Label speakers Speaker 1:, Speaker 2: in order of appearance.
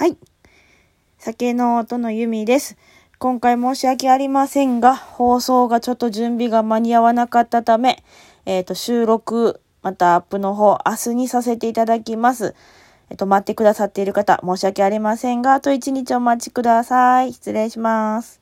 Speaker 1: はい。酒の音のゆみです。今回申し訳ありませんが、放送がちょっと準備が間に合わなかったため、えっ、ー、と、収録、またアップの方、明日にさせていただきます。えっ、と、待ってくださっている方、申し訳ありませんが、あと一日お待ちください。失礼します。